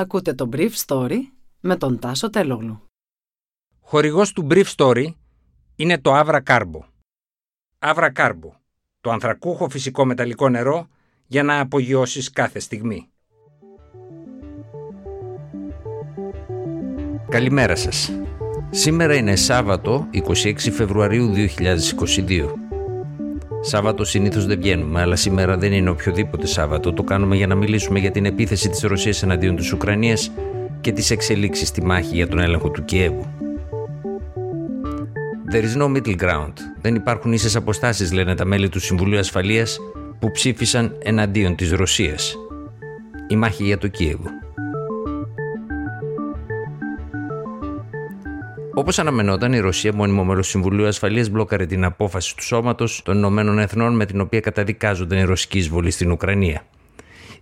Ακούτε το Brief Story με τον Τάσο Τελόγλου. Χορηγός του Brief Story είναι το Avra Carbo. Avra Carbo, το ανθρακούχο φυσικό μεταλλικό νερό για να απογειώσεις κάθε στιγμή. Καλημέρα σας. Σήμερα είναι Σάββατο 26 Φεβρουαρίου 2022. Σάββατο συνήθως δεν βγαίνουμε, αλλά σήμερα δεν είναι οποιοδήποτε Σάββατο. Το κάνουμε για να μιλήσουμε για την επίθεση της Ρωσίας εναντίον της Ουκρανίας και τις εξελίξεις στη μάχη για τον έλεγχο του Κιέβου. There is no middle ground. Δεν υπάρχουν ίσες αποστάσεις, λένε τα μέλη του Συμβουλίου Ασφαλείας που ψήφισαν εναντίον της Ρωσίας. Η μάχη για το Κίεβο. Όπως αναμενόταν, η Ρωσία, μόνιμο μέλος του Συμβουλίου Ασφαλείας, μπλόκαρε την απόφαση του Σώματος των Ηνωμένων Εθνών με την οποία καταδικάζονταν η ρωσική εισβολή στην Ουκρανία.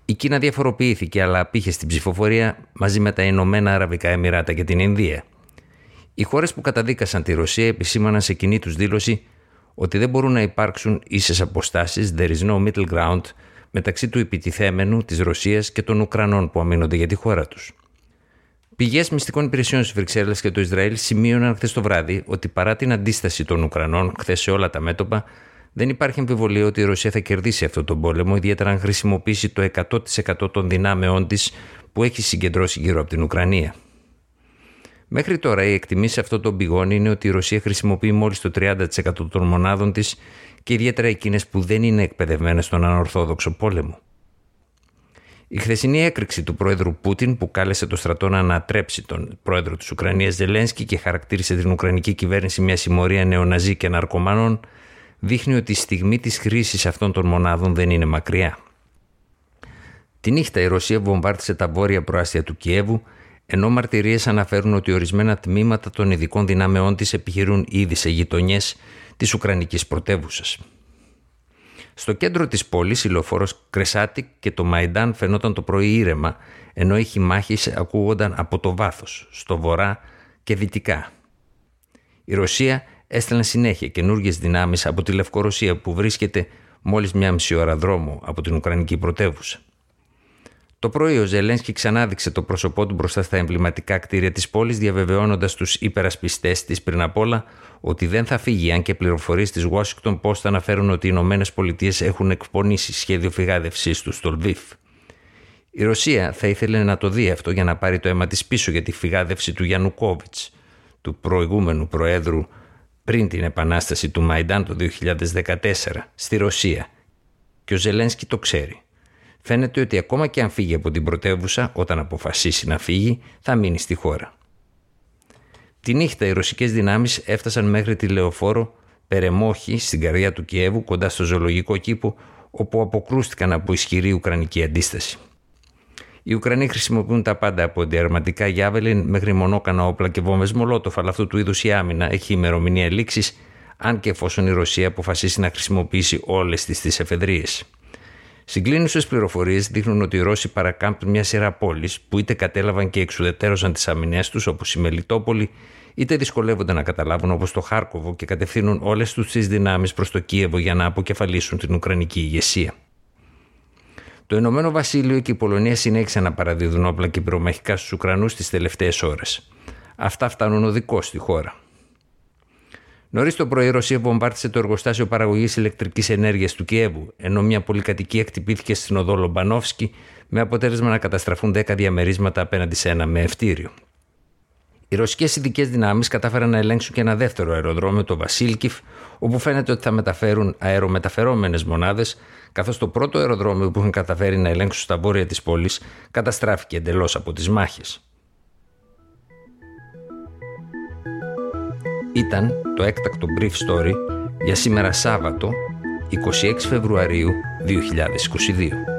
Η Κίνα διαφοροποιήθηκε, αλλά απήχε στην ψηφοφορία μαζί με τα Ηνωμένα Αραβικά Εμμυράτα και την Ινδία. Οι χώρες που καταδίκασαν τη Ρωσία επισήμαναν σε κοινή τους δήλωση ότι δεν μπορούν να υπάρξουν ίσες αποστάσεις, there is no middle ground, μεταξύ του επιτιθέμενου της Ρωσίας και των Ουκρανών που αμήνονται για τη χώρα τους. Πηγές μυστικών υπηρεσιών στις Βρυξέλλες και το Ισραήλ σημείωναν χθες το βράδυ ότι παρά την αντίσταση των Ουκρανών χθες σε όλα τα μέτωπα, δεν υπάρχει αμφιβολία ότι η Ρωσία θα κερδίσει αυτό τον πόλεμο, ιδιαίτερα αν χρησιμοποιήσει το 100% των δυνάμεών της που έχει συγκεντρώσει γύρω από την Ουκρανία. Μέχρι τώρα, οι εκτιμήσεις αυτών των πηγών είναι ότι η Ρωσία χρησιμοποιεί μόλις το 30% των μονάδων της και ιδιαίτερα εκείνες που δεν είναι εκπαιδευμένες στον ανορθόδοξο πόλεμο. Η χθεσινή έκρηξη του πρόεδρου Πούτιν που κάλεσε το στρατό να ανατρέψει τον πρόεδρο της Ουκρανίας Ζελένσκι και χαρακτήρισε την Ουκρανική κυβέρνηση μια συμμορία νεοναζί και ναρκωμάνων δείχνει ότι η στιγμή της χρήσης αυτών των μονάδων δεν είναι μακριά. Τη νύχτα η Ρωσία βομβάρτισε τα βόρεια προάστια του Κιέβου ενώ μαρτυρίες αναφέρουν ότι ορισμένα τμήματα των ειδικών δυνάμεών της επιχειρούν ήδη σε γειτονιές της Ουκρανικής πρωτεύουσας. Στο κέντρο της πόλης η λεωφόρος Κρεσάτη και το Μαϊντάν φαινόταν το πρωί ήρεμα, ενώ οι μάχης ακούγονταν από το βάθος, στο βορρά και δυτικά. Η Ρωσία έστελνε συνέχεια καινούργιες δυνάμεις από τη Λευκορωσία που βρίσκεται μόλις μια μισή ώρα δρόμο από την Ουκρανική πρωτεύουσα. Το πρωί ο Ζελένσκι ξανάδειξε το πρόσωπό του μπροστά στα εμβληματικά κτίρια της πόλης, διαβεβαιώνοντας τους υπερασπιστές της πριν απ' όλα ότι δεν θα φύγει, αν και πληροφορίες της Washington Post αναφέρουν ότι οι Ηνωμένες Πολιτείες έχουν εκπονήσει σχέδιο φυγάδευσής τους στο Λβίφ. Η Ρωσία θα ήθελε να το δει αυτό για να πάρει το αίμα της πίσω για τη φυγάδευση του Γιαννουκόβιτ, του προηγούμενου Προέδρου πριν την επανάσταση του Μαϊντάν το 2014 στη Ρωσία. Και ο Ζελένσκι το ξέρει. Φαίνεται ότι ακόμα και αν φύγει από την πρωτεύουσα, όταν αποφασίσει να φύγει, θα μείνει στη χώρα. Τη νύχτα οι ρωσικές δυνάμεις έφτασαν μέχρι τη λεωφόρο Περεμόχη στην καρδιά του Κιέβου κοντά στο ζωολογικό κήπο όπου αποκρούστηκαν από ισχυρή ουκρανική αντίσταση. Οι Ουκρανοί χρησιμοποιούν τα πάντα από αντιαρματικά γιάβελιν μέχρι μονόκανα όπλα και βόμβες μολότοφ, αλλά αυτού του είδους η άμυνα έχει ημερομηνία λήξης, αν και εφόσον η Ρωσία αποφασίσει να χρησιμοποιήσει όλες τις τις εφεδρείες. Συγκλίνουσες πληροφορίες δείχνουν ότι οι Ρώσοι παρακάμπτουν μια σειρά πόλεις που είτε κατέλαβαν και εξουδετέρωσαν τις αμυνές τους, όπω η Μελιτόπολη, είτε δυσκολεύονται να καταλάβουν όπως το Χάρκοβο και κατευθύνουν όλες τους τις δυνάμεις προς το Κίεβο για να αποκεφαλίσουν την Ουκρανική ηγεσία. Το Ηνωμένο Βασίλειο και η Πολωνία συνέχισαν να παραδίδουν όπλα και πυρομαχικά στους Ουκρανούς τις τελευταίες ώρες. Αυτά φτάνουν οδικό στη χώρα. Νωρίς το πρωί η Ρωσία βομβάρτισε το εργοστάσιο παραγωγής ηλεκτρικής ενέργειας του Κιέβου, ενώ μια πολυκατοικία χτυπήθηκε στην οδό Λομπανόφσκι με αποτέλεσμα να καταστραφούν 10 διαμερίσματα απέναντι σε ένα με ευτήριο. Οι ρωσικές ειδικές δυνάμεις κατάφεραν να ελέγξουν και ένα δεύτερο αεροδρόμιο, το Βασίλκιφ, όπου φαίνεται ότι θα μεταφέρουν αερομεταφερόμενε μονάδες, καθώς το πρώτο αεροδρόμιο που είχαν καταφέρει να ελέγξουν στα βόρεια της πόλης καταστράφηκε εντελώς από τις μάχες. Ήταν το έκτακτο Brief Story για σήμερα Σάββατο 26 Φεβρουαρίου 2022.